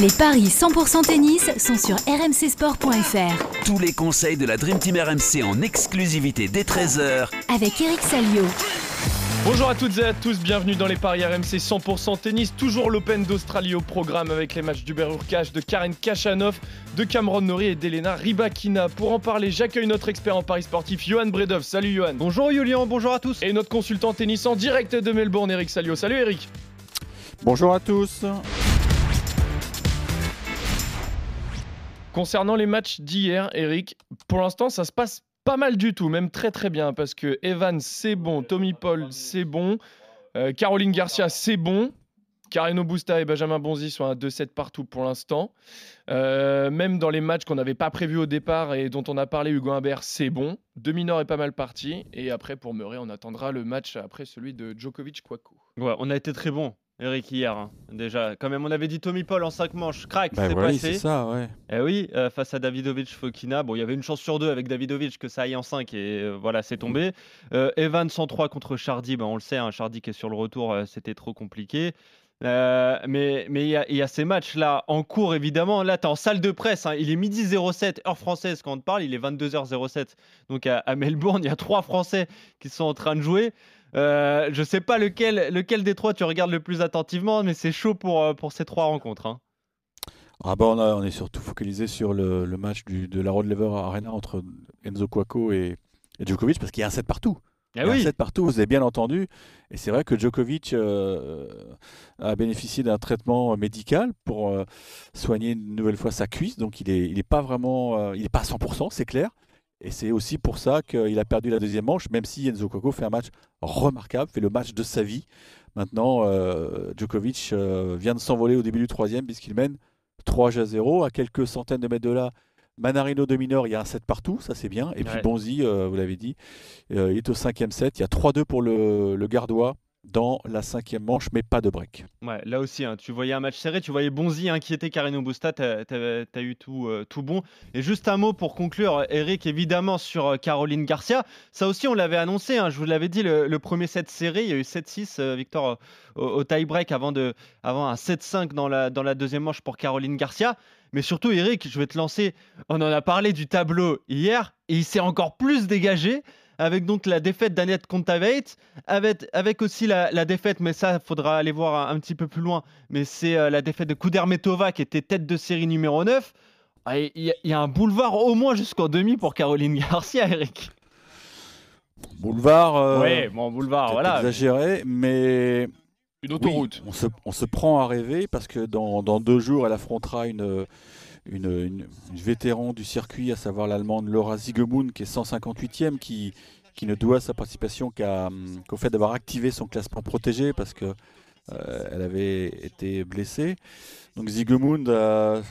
Les paris 100% tennis sont sur rmcsport.fr. Tous les conseils de la Dream Team RMC en exclusivité dès 13h Avec Eric Salio. Bonjour à toutes et à tous, bienvenue dans les paris RMC 100% tennis. Toujours l'Open d'Australie au programme avec les matchs d'Hubert Urkach, de Karen Kachanov, de Cameron Nori et d'Elena Rybakina. Pour en parler, j'accueille notre expert en paris sportif, Johan Bredov. Salut Johan. Bonjour Julien, bonjour à tous. Et notre consultant tennis en direct de Melbourne, Eric Salio. Salut Eric. Bonjour à tous. Concernant les matchs d'hier, Eric, pour l'instant, ça se passe pas mal du tout, même très très bien, parce que Evan, c'est bon, Tommy Paul, c'est bon, euh, Caroline Garcia, c'est bon. Carino Busta et Benjamin Bonzi sont à 2-7 partout pour l'instant. Euh, même dans les matchs qu'on n'avait pas prévus au départ et dont on a parlé, Hugo Humbert, c'est bon. Demi-nord est pas mal parti. Et après, pour Murray, on attendra le match après celui de Djokovic-Kwako. Ouais, on a été très bon. Eric hier, hein. déjà. Quand même, on avait dit Tommy Paul en 5 manches. Crac, Bah c'est passé. c'est ça, ouais. Eh oui, euh, face à Davidovic Fokina. Bon, il y avait une chance sur deux avec Davidovic que ça aille en 5 et euh, voilà, c'est tombé. Euh, Evan 103 contre Chardy, ben, on le sait, hein, Chardy qui est sur le retour, c'était trop compliqué. Euh, mais mais il y, a- il y a ces matchs-là en cours, évidemment. Là, tu es en salle de presse. hein. Il est midi 07, heure française quand on te parle. Il est 22h07. Donc à, à Melbourne, il y a trois Français qui sont en train de jouer. Euh, je sais pas lequel, lequel des trois tu regardes le plus attentivement, mais c'est chaud pour, euh, pour ces trois rencontres. hein. Ah bah on, a- on est surtout focalisé sur le, le match du- de la Rod Laver Arena entre Enzo Cuoco et, et Djokovic parce qu'il y a un set partout. Ah Il y a un set partout, vous avez bien entendu. Et c'est vrai que Djokovic euh, a bénéficié d'un traitement médical pour euh, soigner une nouvelle fois sa cuisse. Donc il est, il est pas vraiment, euh, il est pas à 100%, c'est clair. Et c'est aussi pour ça qu'il a perdu la deuxième manche, même si Enzo Cuoco fait un match remarquable, fait le match de sa vie. Maintenant, euh, Djokovic euh, vient de s'envoler au début du troisième puisqu'il mène 3 à 0. À quelques centaines de mètres de là, Manarino domineur, il y a un set partout, ça c'est bien. Et puis. Bonzi, euh, vous l'avez dit, il est au cinquième set. Il y a 3-2 pour le, le Gardois dans la cinquième manche, mais pas de break. Ouais, là aussi, hein, tu voyais un match serré, tu voyais Bonzi inquiéter Carino Busta, tu as, eu tout, euh, tout bon. Et juste un mot pour conclure, Eric, évidemment, sur euh, Caroline Garcia. Ça aussi, on l'avait annoncé, hein, je vous l'avais dit, le, premier set serré, il y a eu 7-6, euh, victoire au, au tie-break avant, de, avant un 7-5 dans la, dans la deuxième manche pour Caroline Garcia. Mais surtout, Eric, je vais te lancer, on en a parlé du tableau hier, et il s'est encore plus dégagé avec donc la défaite d'Annette Kontaveit, avec, avec aussi la, la défaite, mais ça, faudra aller voir un, un petit peu plus loin, mais c'est euh, la défaite de Kudermetova qui était tête de série numéro 9. Ah, Il y, a- il y a un boulevard au moins jusqu'en demi pour Caroline Garcia, Eric. Boulevard, euh, ouais, bon, boulevard, voilà. exagéré, mais Une Oui, autoroute. on, se, on se prend à rêver parce que dans, dans deux jours, elle affrontera une, une, une- vétéran du circuit, à savoir l'allemande Laura Ziegemund, qui est 158e, qui, ne doit sa participation qu'au fait d'avoir activé son classement protégé parce que euh, elle avait été blessée. Donc Ziegemund, euh,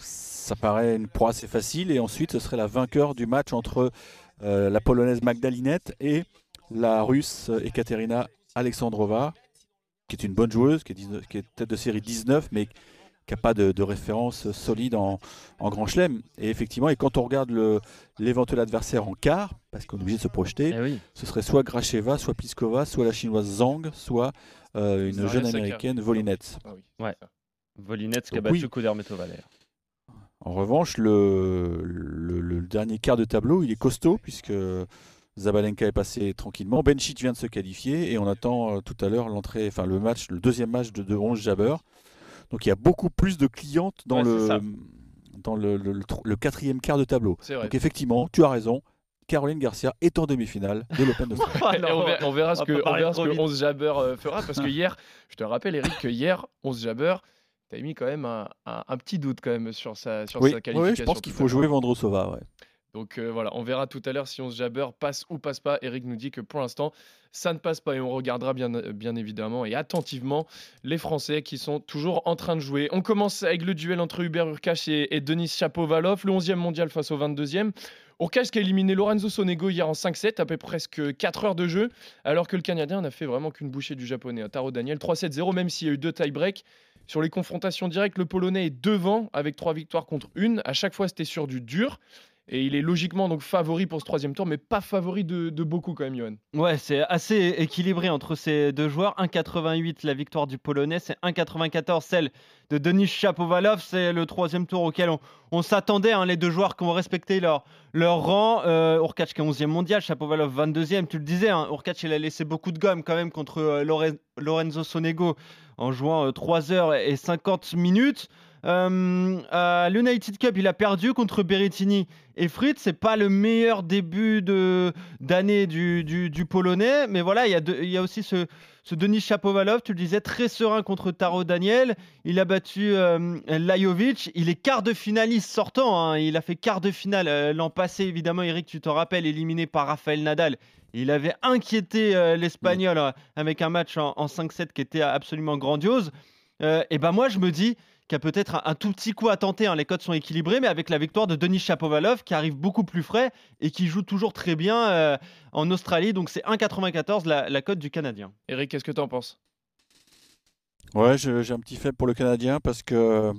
ça paraît une proie assez facile. Et ensuite, ce serait la vainqueur du match entre euh, la polonaise Magdalinette et la russe Ekaterina Alexandrova qui est une bonne joueuse, qui est, 19 qui est tête de série 19, mais qui n'a pas de, de référence solide en, en Grand Chelem. Et effectivement, et quand on regarde le- l'éventuel adversaire en quart, parce qu'on est obligé de se projeter, Eh oui. ce serait soit Gracheva, soit Pliskova, soit la chinoise Zhang, soit euh, une jeune américaine, Volinets. Ah oui. Ouais. Volinets qui a oui. battu Kudermetova d'ailleurs. En revanche, le, le- le dernier quart de tableau, il est costaud, puisque Zabalenka est passé tranquillement. Benchit vient de se qualifier et on attend euh, tout à l'heure l'entrée, enfin le match, le deuxième match de, de 11 Jabber. Donc il y a beaucoup plus de clientes dans, Ouais, le, dans le, le- le tro- le quatrième quart de tableau. Donc effectivement, tu as raison. Caroline Garcia est en demi-finale de l'Open d'Australie. Et on, verra, on verra ce que, on verra parler ce trop que vite. 11 Jabber euh, fera parce que hier, je te rappelle Eric que hier 11 Jabber, tu as mis quand même un, un- un petit doute quand même sur sa, sur oui, sa oui, qualification. je pense qu'il faut jouer Vendrosova. Ouais. Donc euh, voilà, on verra tout à l'heure si 11 Jabber passe ou passe pas. Eric nous dit que pour l'instant, ça ne passe pas et on regardera bien, bien évidemment et attentivement les Français qui sont toujours en train de jouer. On commence avec le duel entre Hubert Urkach et, Denis Chapovalov, le 11e mondial face au 22e. Urkach qui a éliminé Lorenzo Sonego hier en 5-7, après presque 4 heures de jeu, alors que le Canadien n'a fait vraiment qu'une bouchée du japonais. Taro Daniel 3-7-0, même s'il y a eu deux tie-breaks. Sur les confrontations directes, le Polonais est devant avec trois victoires contre une. À chaque fois, c'était sur du dur. Et il est logiquement donc favori pour ce troisième tour, mais pas favori de, beaucoup quand même, Johan. Ouais, c'est assez équilibré entre ces deux joueurs. 1,88 la victoire du Polonais, c'est 1,94 celle de Denis Chapovalov. C'est le troisième tour auquel on, s'attendait. hein, les deux joueurs qui ont respecté leur, rang. Euh, Urkac qui est 11e mondial, Chapovalov 22e. Tu le disais, hein, il a laissé beaucoup de gomme quand même contre euh, Lore- Lorenzo Sonego en jouant euh, 3 heures et 50 minutes. Euh, à l'United Cup, il a perdu contre Berrettini et Fritz. C'est pas le meilleur début d'année du, du, du Polonais, mais voilà, il y a, de- il y a aussi ce, ce Denis Chapovalov, tu le disais, très serein contre Taro Daniel. Il a battu euh, Lajovic. Il est quart de finaliste sortant. hein. Il a fait quart de finale euh, l'an passé, évidemment. Eric, tu t'en rappelles, éliminé par Rafael Nadal. Il avait inquiété euh, l'Espagnol euh, avec un match en, en 5-7 qui était absolument grandiose. Euh, et ben moi, je me dis qu'il y a peut-être un, un tout petit coup à tenter. hein. Les codes sont équilibrés, mais avec la victoire de Denis Chapovalov qui arrive beaucoup plus frais et qui joue toujours très bien euh, en Australie. Donc c'est 1,94 la, la cote du Canadien. Eric, qu'est-ce que tu en penses? Ouais, j'ai un petit faible pour le Canadien parce que euh,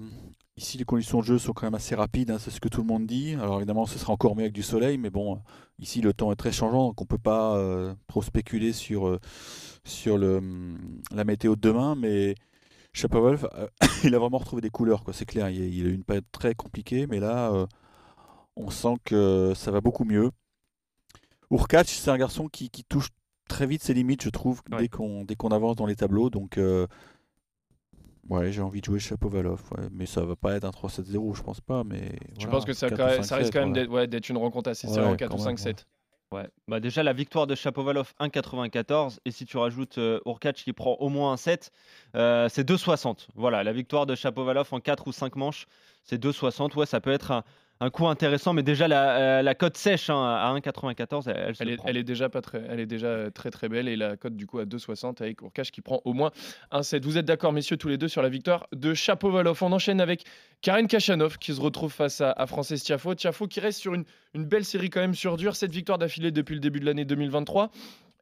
ici les conditions de jeu sont quand même assez rapides, hein, c'est ce que tout le monde dit. Alors évidemment, ce sera encore mieux avec du soleil, mais bon, euh, ici le temps est très changeant, donc on peut pas euh, trop spéculer sur, euh, sur le, hum, la météo de demain. Mais Chapovalov, euh, il a vraiment retrouvé des couleurs, quoi. C'est clair. Il, il a eu une période très compliquée, mais là, euh, on sent que ça va beaucoup mieux. Urkac, c'est un garçon qui, qui touche très vite ses limites, je trouve, Ouais. dès qu'on avance dans les tableaux. Donc, euh, ouais, j'ai envie de jouer Chapovalov. ouais. Mais ça va pas être un 3-7-0, je pense pas. Mais Tu voilà, penses que ça, 4 quand ou même- ça 5-7, risque quand même d'être ouais, une rencontre assez serrée en 4 ou quand même, 5-7 Ouais. Bah déjà la victoire de Chapovalov 1,94 et si tu rajoutes euh, qui prend au moins un 7, euh, c'est 2,60. Voilà, la victoire de Chapovalov en 4 ou 5 manches, c'est 2,60. Ouais, ça peut être un, un coup intéressant, mais déjà la, euh, la cote sèche hein, à 1,94, elle, elle se Elle est, elle est déjà pas très, elle est déjà euh, très très belle et la cote du coup à 2,60 avec Urkash qui prend au moins un 7. Vous êtes d'accord messieurs tous les deux sur la victoire de Chapovalov. On enchaîne avec Karen Kachanov qui se retrouve face à, à Frances Tiafo. Tiafo qui reste sur une, une belle série quand même sur dur, 7 victoires d'affilée depuis le début de l'année 2023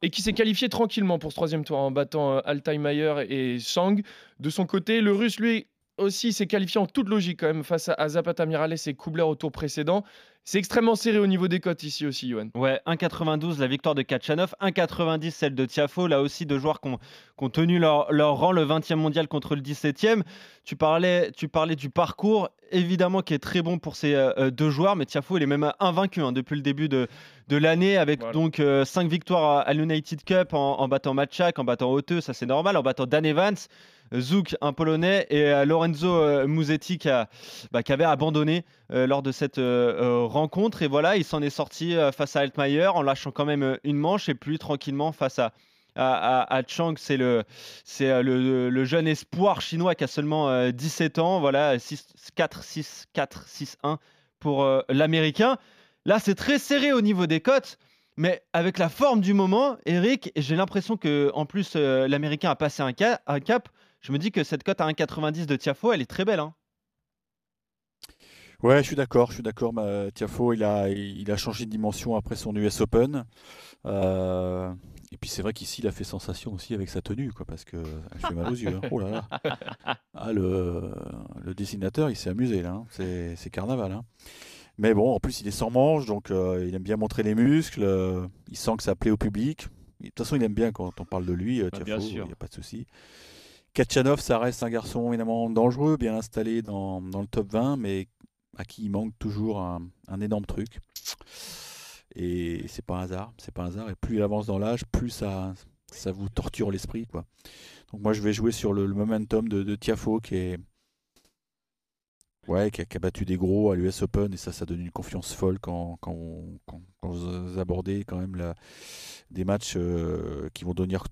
et qui s'est qualifié tranquillement pour ce troisième tour en battant euh, et Sang. De son côté, le russe lui aussi s'est qualifié en toute logique quand même face à, Zapata Miralles et Kubler au tour précédent. C'est extrêmement serré au niveau des cotes ici aussi, Johan. Ouais, 1,92 la victoire de Kachanov, 1,90 celle de Tiafo. Là aussi, deux joueurs qui ont, qui ont tenu leur, leur rang, le 20e mondial contre le 17e. Tu parlais, tu parlais du parcours, évidemment, qui est très bon pour ces euh, deux joueurs, mais Tiafo, il est même invaincu hein, depuis le début de, de l'année, avec Voilà. donc 5 victoires à, à l'United Cup en, en battant Matchak, en battant Oteux, ça c'est normal, en battant Dan Evans. Zouk, un Polonais, et euh, Lorenzo euh, Musetti qui, a- bah, qui avait abandonné euh, lors de cette euh, euh, rencontre. Et voilà, il s'en est sorti euh, face à Altmaier en lâchant quand même euh, une manche et puis tranquillement face à, Chang. C'est euh, le, jeune espoir chinois qui a seulement euh, 17 ans. Voilà, 6, 4, 6, 4, 6, 1 pour l'Américain. Là, c'est très serré au niveau des cotes. Mais avec la forme du moment, Eric, j'ai l'impression que en plus l'Américain a passé un cap. Je me dis que cette cote à 1,90 de Tiafo, elle est très belle. hein. Ouais, je suis d'accord, je suis d'accord. bah, Tiafo, il a, il a changé de dimension après son US Open. Euh, et puis c'est vrai qu'ici, il a fait sensation aussi avec sa tenue, quoi, parce que elle fait mal aux yeux. hein. Oh là là. Ah, le, le dessinateur, il s'est amusé là. hein. C'est, c'est carnaval. hein. Mais bon, en plus, il est sans manche, donc euh, il aime bien montrer les muscles. euh, il sent que ça plaît au public. De toute façon, il aime bien quand on parle de lui, euh, Bah, Tiafo, il sûr. n'y a pas de souci. Kachanov, ça reste un garçon évidemment dangereux, bien installé dans, dans le top 20, mais à qui il manque toujours un, énorme truc. Et c'est pas un hasard, c'est pas un hasard. Et plus il avance dans l'âge, plus ça, ça vous torture l'esprit, quoi. Donc moi, je vais jouer sur le, momentum de, de Tiafo qui est, ouais, qui a, battu des gros à l'US Open et ça, ça donne une confiance folle quand, quand, quand- vous abordez quand même la- des matchs euh, qui vont devenir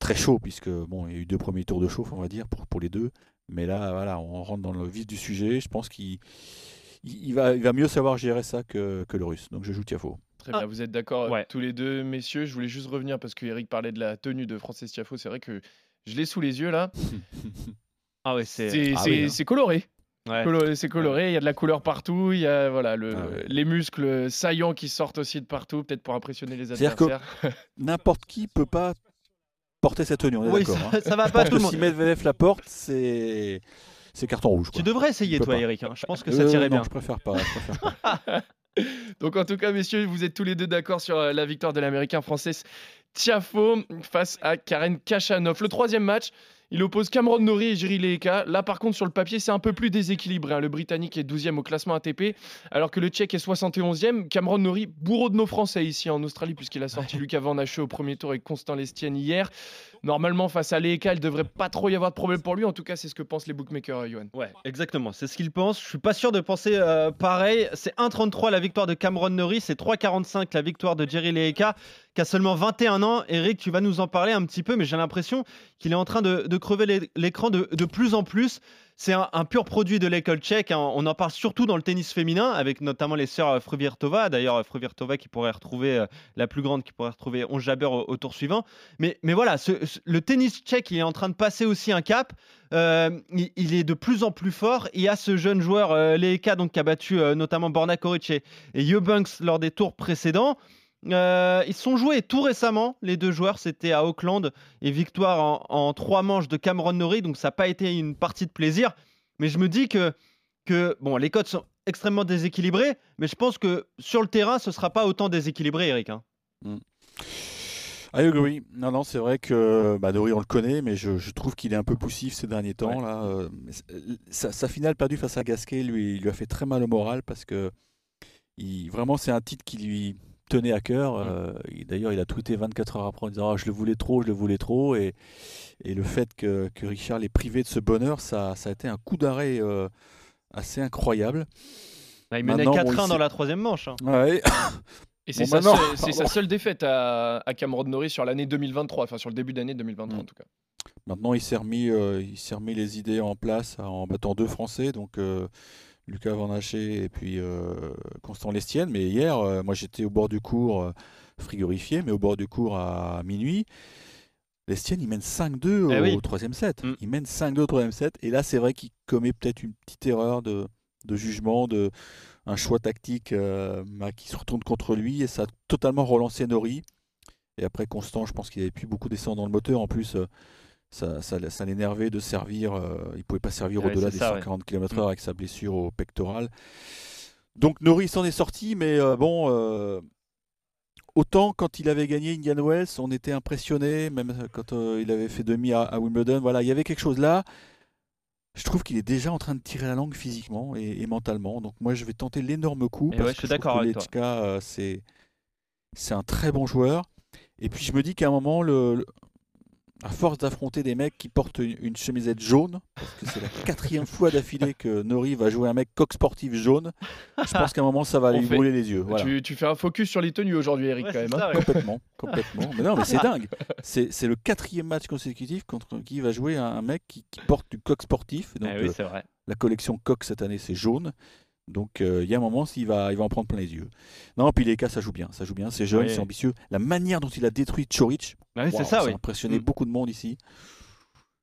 très chauds puisque bon, il y a eu deux premiers tours de chauffe, on va dire, pour, pour les deux. Mais là, voilà, on rentre dans le vif du sujet. Je pense qu'il il, il va, il va mieux savoir gérer ça que, que le russe. Donc je joue Tiafo. Très Ah. bien, vous êtes d'accord Ouais. tous les deux, messieurs. Je voulais juste revenir parce que Eric parlait de la tenue de Francis Tiafo. C'est vrai que je l'ai sous les yeux là. Ah ouais, c'est. C'est Ah oui, hein. coloré. Ouais. C'est coloré, il y a de la couleur partout, il y a voilà, le, Ah ouais. les muscles saillants qui sortent aussi de partout, peut-être pour impressionner les C'est-à-dire que- adversaires. N'importe qui peut pas porter cette tenue, on est Oui, d'accord. ça, hein. ça va pas tout le si monde. Medvedev la porte, c'est c'est carton rouge. Tu devrais essayer, toi, pas. Eric. hein. Je pense que Euh, ça tirait non, bien. je préfère pas. je préfère pas. Donc en tout cas, messieurs, vous êtes tous les deux d'accord sur euh, la victoire de l'Américain français Tiafo face à Karen Kachanov. Le troisième match, il oppose Cameron Norrie et Jiri Leeka. Là, par contre, sur le papier, c'est un peu plus déséquilibré. hein. Le Britannique est 12e au classement ATP, alors que le Tchèque est 71e. Cameron Norrie, bourreau de nos Français ici en Australie, puisqu'il a sorti Lucas Van Hache au premier tour avec Constant Lestienne hier. Normalement, face à Leeka, il devrait pas trop y avoir de problème pour lui. En tout cas, c'est ce que pensent les bookmakers, euh, Johan. Ouais, exactement. C'est ce qu'il pense. Je suis pas sûr de penser euh, pareil. C'est 1,33 la victoire de Cameron Norrie, c'est 3,45 la victoire de Jerry Leeka, qui a seulement 21 ans. Eric, tu vas nous en parler un petit peu, mais j'ai l'impression qu'il est en train de, crever l'é- l'écran de plus en plus. C'est un, pur produit de l'école tchèque. hein. On en parle surtout dans le tennis féminin, avec notamment les sœurs euh, Fruvirtova. D'ailleurs, euh, Fruvirtova qui pourrait retrouver, euh, la plus grande, qui pourrait retrouver 11 Jabber au, au tour suivant. Mais, voilà, le tennis tchèque il est en train de passer aussi un cap. Il, est de plus en plus fort. Il y a ce jeune joueur, euh, Leeka, donc, qui a battu notamment Borna Koric et, et lors des tours précédents. Euh, ils se sont joués tout récemment, les deux joueurs. C'était à Auckland et victoire en, en trois manches de Cameron Norrie. Donc, ça n'a pas été une partie de plaisir. Mais je me dis que, que bon, les codes sont extrêmement déséquilibrés. Mais je pense que sur le terrain, ce ne sera pas autant déséquilibré, Eric. hein. I agree. Non, non, c'est vrai que bah, on le connaît, mais je, je trouve qu'il est un peu poussif ces derniers temps. Là, Euh, c'est- sa, sa finale perdue face à Gasquet lui, lui a fait très mal au moral parce que il, vraiment, c'est un titre qui lui tenait à cœur. Euh, il- D'ailleurs, il a tweeté 24 heures après en disant Ah, Je le voulais trop, je le voulais trop. Et, et le fait que, que Richard l'ait privé de ce bonheur, ça, ça a été un coup d'arrêt euh, assez incroyable. Bah, il menait Maintenant, 4-1 bon, il dans la troisième manche. hein. Ouais. Et c'est Bon, sa, seule- sa défaite à, à Cameron Norrie sur l'année 2023, enfin sur le début d'année 2023 Mm. en tout cas. Maintenant, il s'est remis, euh, il s'est remis les idées en place en battant deux Français, donc euh, Lucas Van Haché et puis euh, Constant Lestienne. Mais hier, euh, moi j'étais au bord du cours, euh, frigorifié, mais au bord du cours à minuit. Lestienne, il mène 5-2 Eh au oui. troisième set. Mm. Il mène 5-2 au troisième set. Et là, c'est vrai qu'il commet peut-être une petite erreur de, de jugement, de un choix tactique euh, bah, qui se retourne contre lui. Et ça a totalement relancé Nori. Et après, Constant, je pense qu'il avait plus beaucoup d'essence dans le moteur. En plus, euh, ça, ça, ça l'énervait de servir. euh, il pouvait pas servir Ouais, au-delà des ça, ouais. 140 km/h Mm. avec sa blessure au pectoral. Donc Nori s'en est sorti, mais euh, bon, euh, autant quand il avait gagné Indian Wells, on était impressionné, même quand euh, il avait fait demi à, à Wimbledon. Voilà, il y avait quelque chose là. Je trouve qu'il est déjà en train de tirer la langue physiquement et, et mentalement. Donc moi, je vais tenter l'énorme coup Et parce ouais, je que suis d'accord avec toi. Lechka, c'est c'est un très bon joueur. Et puis je me dis qu'à un moment, le, le- à force d'affronter des mecs qui portent une, une chemisette jaune, parce que c'est la quatrième fois d'affilée que Nori va jouer un mec coq sportif jaune, je pense qu'à un moment ça va On lui fait- brûler les yeux. Voilà. Tu, tu fais un focus sur les tenues aujourd'hui, Eric, Ouais, quand c'est même. hein. ça. Complètement, complètement. Mais non, mais c'est dingue. C'est c'est le quatrième match consécutif contre qui va jouer un, un mec qui, qui porte du coq sportif. Donc Eh oui, euh, c'est vrai. la collection coq cette année c'est jaune. Donc euh, il y a un moment, il va, il va en prendre plein les yeux. Non, puis les cas, ça joue bien, ça joue bien. C'est jeune, c'est ambitieux. La manière dont il a détruit Choric, c'est ça, a oui. impressionné Mm. beaucoup de monde ici.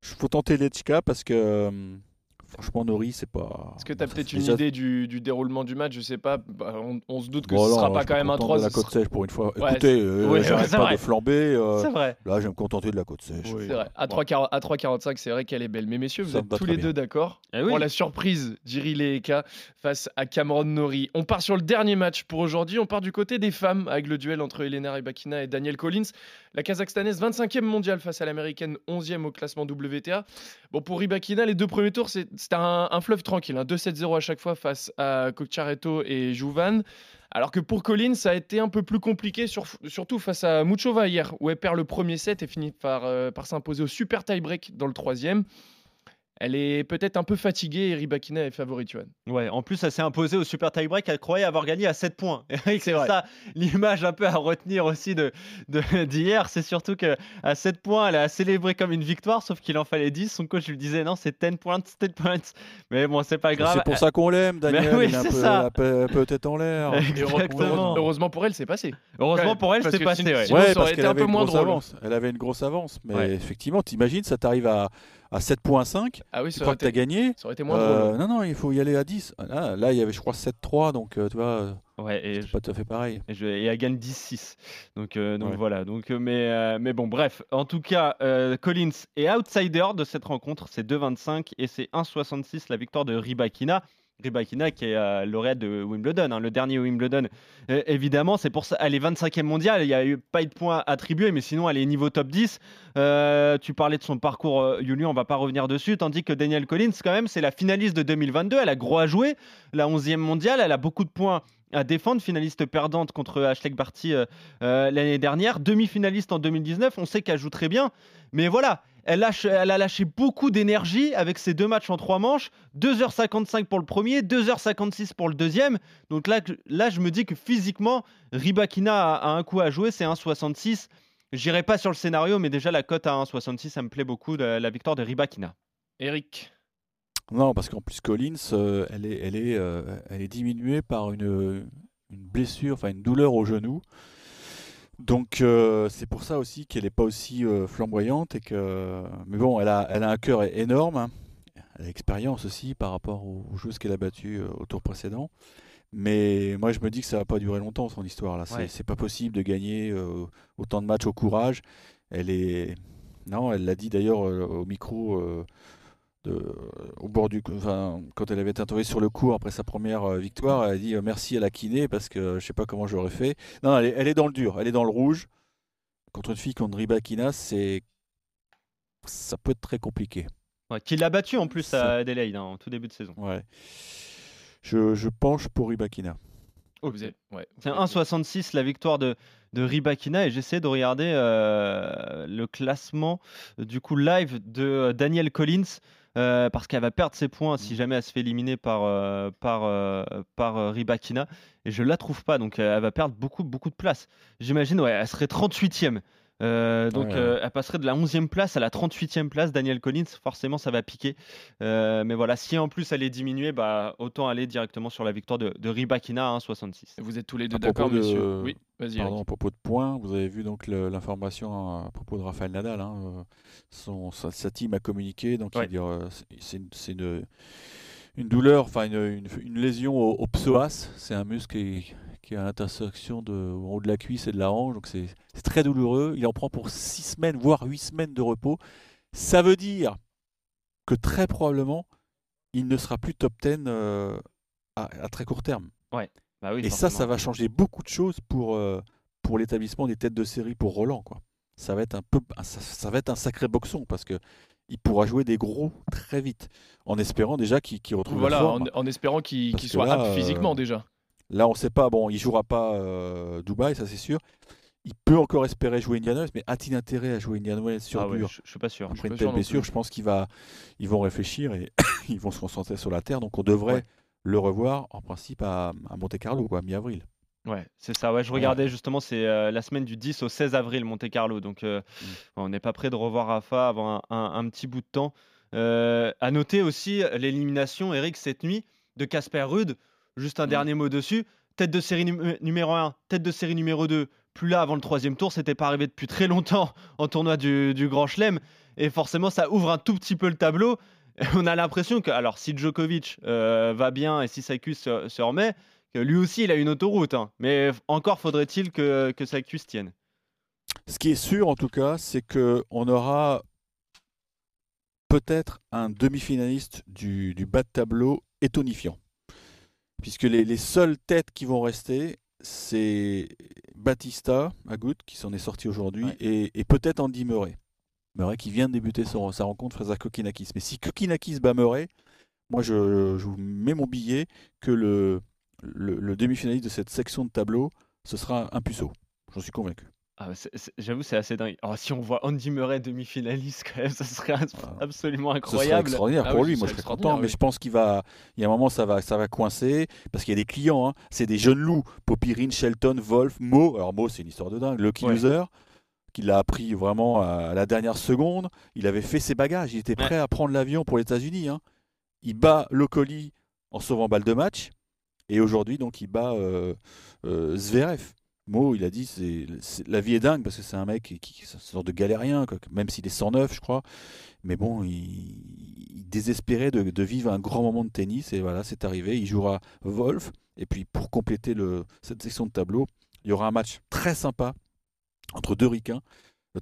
Il faut tenter Lechka parce que euh, franchement, Nori, c'est pas. Est-ce que tu as peut-être une déjà- idée du, du déroulement du match Je sais pas. bah, on, on se doute que Bon, ce non, sera pas quand même un content 3. de la côte sera- sèche pour une fois. Ouais, Écoutez, euh, oui, j'arrête c'est pas vrai. de flamber. euh, C'est vrai. là, je vais me contenter de la côte sèche. C'est vrai. À 3,40 à 3,45, c'est vrai qu'elle est belle. Mais messieurs, vous Ça êtes tous les bien. deux d'accord Eh oui. pour la surprise Jiri Leeka face à Cameron Nori. On part sur le dernier match pour aujourd'hui. On part du côté des femmes avec le duel entre Elena Rybakina et Daniel Collins. La Kazakhstanaise 25e mondiale face à l'américaine 11e au classement WTA. Bon, pour Rybakina, les deux premiers tours, c'était un, un fleuve tranquille. hein. 2-7-0 à chaque fois face à Kokchareto et Jouvan. Alors que pour Collins, ça a été un peu plus compliqué, sur- surtout face à Muchova hier, où elle perd le premier set et finit par, euh, par s'imposer au super tie-break dans le troisième. Elle est peut-être un peu fatiguée et Rybakina est favorite, Johan. Ouais, en plus, elle s'est imposée au super tie-break. Elle croyait avoir gagné à 7 points. C'est ça l'image un peu à retenir aussi de de- d'hier. c'est surtout que à 7 points, elle a célébré comme une victoire, sauf qu'il en fallait 10. Son coach lui disait non, c'est 10 points, 10 points. Mais bon, c'est pas grave. C'est pour ça qu'on l'aime, Daniel. oui, il est un c'est peu, ça. un peu- un peu tête en l'air. Exactement. heureusement pour elle, c'est passé. Heureusement pour elle, c'est passé. sinon- ouais. ça aurait parce été qu'elle un avait peu une moins grosse drôle. avance. Elle avait une grosse avance, mais Ouais. effectivement, t'imagines, ça t'arrive à, à 7.5, Ah oui, tu crois aurait, que t'as été, gagné. ça aurait été moins Euh, non, non, il faut y aller à 10. Là, là, il y avait, je crois, 7-3, donc euh, tu vois, euh, Ouais, et c'est pas tout à fait pareil. Et, je- et elle gagne 10-6. Donc, euh, donc Ouais. voilà. Donc, euh, mais, euh, mais bon, bref. En tout cas, euh, Collins est outsider de cette rencontre. C'est 2,25 et c'est 1,66 la victoire de Rybakina. Rybakina qui est euh, lauréate de Wimbledon, hein, le dernier Wimbledon. Évidemment, c'est pour ça. Elle est 25e mondiale. Il n'y a eu pas eu de points attribués, mais sinon, elle est niveau top 10. Euh, tu parlais de son parcours, euh, Yuli, on va pas revenir dessus. Tandis que Danielle Collins, quand même, c'est la finaliste de 2022. Elle a gros à jouer. La 11e mondiale, elle a beaucoup de points à défendre, finaliste perdante contre Ashley Barty euh, euh, l'année dernière, demi-finaliste en 2019, on sait qu'elle joue très bien, mais voilà, elle, lâche- elle a lâché beaucoup d'énergie avec ses deux matchs en trois manches, 2h55 pour le premier, 2h56 pour le deuxième, donc là, là je me dis que physiquement, Ribakina a, a un coup à jouer, c'est 1,66, j'irai pas sur le scénario, mais déjà la cote à 1,66, ça me plaît beaucoup, la, la victoire de Ribakina. Eric. Non, parce qu'en plus Collins, euh, elle, est, elle, est, euh, elle est diminuée par une, une blessure, enfin une douleur au genou. Donc euh, c'est pour ça aussi qu'elle n'est pas aussi flamboyante et que. Mais bon, elle a, elle a un cœur énorme. hein. Elle a l'expérience aussi par rapport aux, aux joueuses qu'elle a battues au tour précédent. Mais moi, je me dis que ça va pas durer longtemps son histoire là. C'est Ouais. pas possible de gagner euh, autant de matchs au courage. Elle est. Non, elle l'a dit d'ailleurs euh, au micro. euh, de- au bord du, enfin, quand elle avait été interviewée sur le cours après sa première euh, victoire, elle a dit euh, merci à la kiné parce que je sais pas comment j'aurais fait. Non, elle est, elle est dans le dur, elle est dans le rouge. Contre une fille contre Ribakina, c'est ça peut être très compliqué. Ouais, qui l'a battu en plus à Adelaide hein, en tout début de saison. Ouais. Je, je penche pour Ribakina. Vous êtes, ouais, vous C'est êtes- 1,66 la victoire de, de Ribakina et j'essaie de regarder euh, le classement euh, du coup live de euh, Danielle Collins euh, parce qu'elle va perdre ses points si Mm. jamais elle se fait éliminer par, euh, par, euh, par Rybakina et je la trouve pas donc elle va perdre beaucoup beaucoup de place. J'imagine ouais elle serait 38e. Euh, donc Ouais. euh, elle passerait de la 11e place à la 38e place Danielle Collins forcément ça va piquer Euh, mais voilà si en plus elle est diminuée bah autant aller directement sur la victoire de, de Rybakina à 1,66. Vous êtes tous les deux d'accord, de- messieurs Oui, vas-y. Pardon, à propos de points, vous avez vu donc l'information à propos de Rafael Nadal. hein, son, sa, sa team a communiqué, donc Ouais. une, c'est une- une douleur, enfin une, une- une lésion au, au psoas. C'est un muscle qui, qui est à l'intersection de haut de la cuisse et de la hanche, donc c'est très douloureux. Il en prend pour 6 semaines, voire 8 semaines de repos. Ça veut dire que très probablement, il ne sera plus top 10 euh, à, à très court terme. Bah oui, Et ça, ça va changer beaucoup de choses pour, euh, pour l'établissement des têtes de série pour Roland. Quoi. Ça, va être un peu, ça, ça va être un sacré boxon parce que il pourra jouer des gros très vite, en espérant déjà qu'il retrouve Voilà, la forme. en espérant qu'il soit là, apte euh, physiquement déjà. Là, on ne sait pas. Bon, il jouera pas euh, Dubaï, ça c'est sûr. Il peut encore espérer jouer Indian Wells, mais a-t-il intérêt à jouer Indian Wells sur Ah ouais, dur? je, je suis pas sûr. Après une telle blessure. Je pense qu'ils ils vont réfléchir et ils vont se concentrer sur la terre. Donc, on devrait Ouais. le revoir en principe à, à Monte Carlo, quoi, mi-avril. Ouais, c'est ça. Ouais, je regardais justement, c'est euh, la semaine du 10 au 16 avril, Monte Carlo. Donc, euh, Mm. on n'est pas prêt de revoir Rafa avant un, un- un petit bout de temps. Euh, à noter aussi l'élimination, Eric, cette nuit de Casper Rude. Juste un Mm. dernier mot dessus. Tête de série numé- numéro 1, tête de série numéro 2. Plus là avant le troisième tour, c'était pas arrivé depuis très longtemps en tournoi du, du Grand Chelem. Et forcément, ça ouvre un tout petit peu le tableau. On a l'impression que, alors, si Djokovic euh, va bien et si Sakus se, se remet, lui aussi, il a une autoroute. hein. Mais encore faudrait-il que, que Sakus tienne. Ce qui est sûr en tout cas, c'est que on aura peut-être un demi-finaliste du, du bas de tableau étonifiant. Puisque les, les seules têtes qui vont rester, c'est Batista, Agut, qui s'en est sorti aujourd'hui, Ouais. et, et peut-être Andy Murray. Murray qui vient de débuter son- sa rencontre face à Kokinakis. Mais si Kokinakis bat Murray, moi je, je vous mets mon billet que le, le, le demi-finaliste de cette section de tableau, ce sera un puceau. J'en suis convaincu. Ah, bah, J'avoue, c'est assez dingue. Alors, si on voit Andy Murray demi-finaliste, quand même, ça serait Ah. absolument Ce serait incroyable. extraordinaire Ah pour oui, lui. ce Moi, je serais content, mais je pense qu'il va. Il y a un moment, ça va, ça va coincer parce qu'il y a des clients. hein. C'est des jeunes loups. Popirine, Shelton, Wolf, Mo. Alors Mo, c'est une histoire de dingue. Lucky Ouais. Loser, qui l'a appris vraiment à la dernière seconde. Il avait fait ses bagages. Il était prêt à prendre l'avion pour les États-Unis. hein. Il bat Locoli en sauvant balle de match. Et aujourd'hui, donc, il bat euh, euh, Zverev. Mo, il a dit, c'est, c'est- la vie est dingue parce que c'est un mec qui, qui c'est une sorte de galérien, quoi, même s'il est 109, je crois. Mais bon, il, il désespérait de, de vivre un grand moment de tennis et voilà, c'est arrivé. Il jouera Wolf. Et puis pour compléter le, cette section de tableau, il y aura un match très sympa entre deux ricains.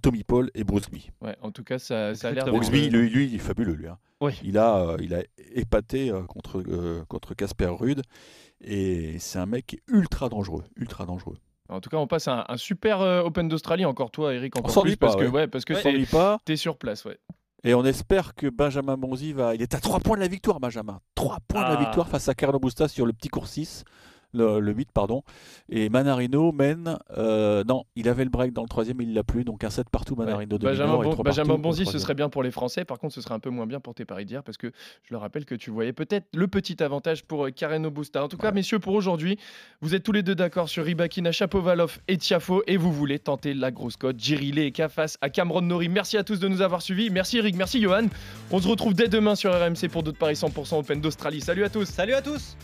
Tommy Paul et Brooksby. Ouais, en tout cas, ça, ça a l'air. Brooksby, lui, lui, il est fabuleux, lui. hein. Oui. Il a, euh, il a épaté euh, contre euh, contre Casper Ruud et c'est un mec ultra dangereux, ultra dangereux. En tout cas, on passe à un, un super euh, Open d'Australie. Encore toi, Eric, encore s'ennuie plus. parce, pas, que, ouais. parce que On c'est- s'ennuie pas t'es sur place. Ouais. et on espère que Benjamin Bonzi va. Il est à 3 points de la victoire, Benjamin. 3 points de la Ah. victoire face à Carlo Busta sur le petit cours 6. Le, le 8, pardon. Et Manarino mène. euh, non, il avait le break dans le troisième, il l'a plus. Donc un 7 partout, Manarino de Benjamin, Bon- Benjamin partout Bonzi, ce serait bien pour les Français. Par contre, ce serait un peu moins bien pour tes paris d'hier parce que je le rappelle que tu voyais peut-être le petit avantage pour euh, Karen Busta. En tout cas, messieurs, pour aujourd'hui, vous êtes tous les deux d'accord sur Ribakina, Chapovalov et Tiafo et vous voulez tenter la grosse cote. Jirilé et K face à Cameron Nori. Merci à tous de nous avoir suivis. Merci Eric, merci Johan. On se retrouve dès demain sur RMC pour d'autres paris 100% Open d'Australie. Salut à tous. Salut à tous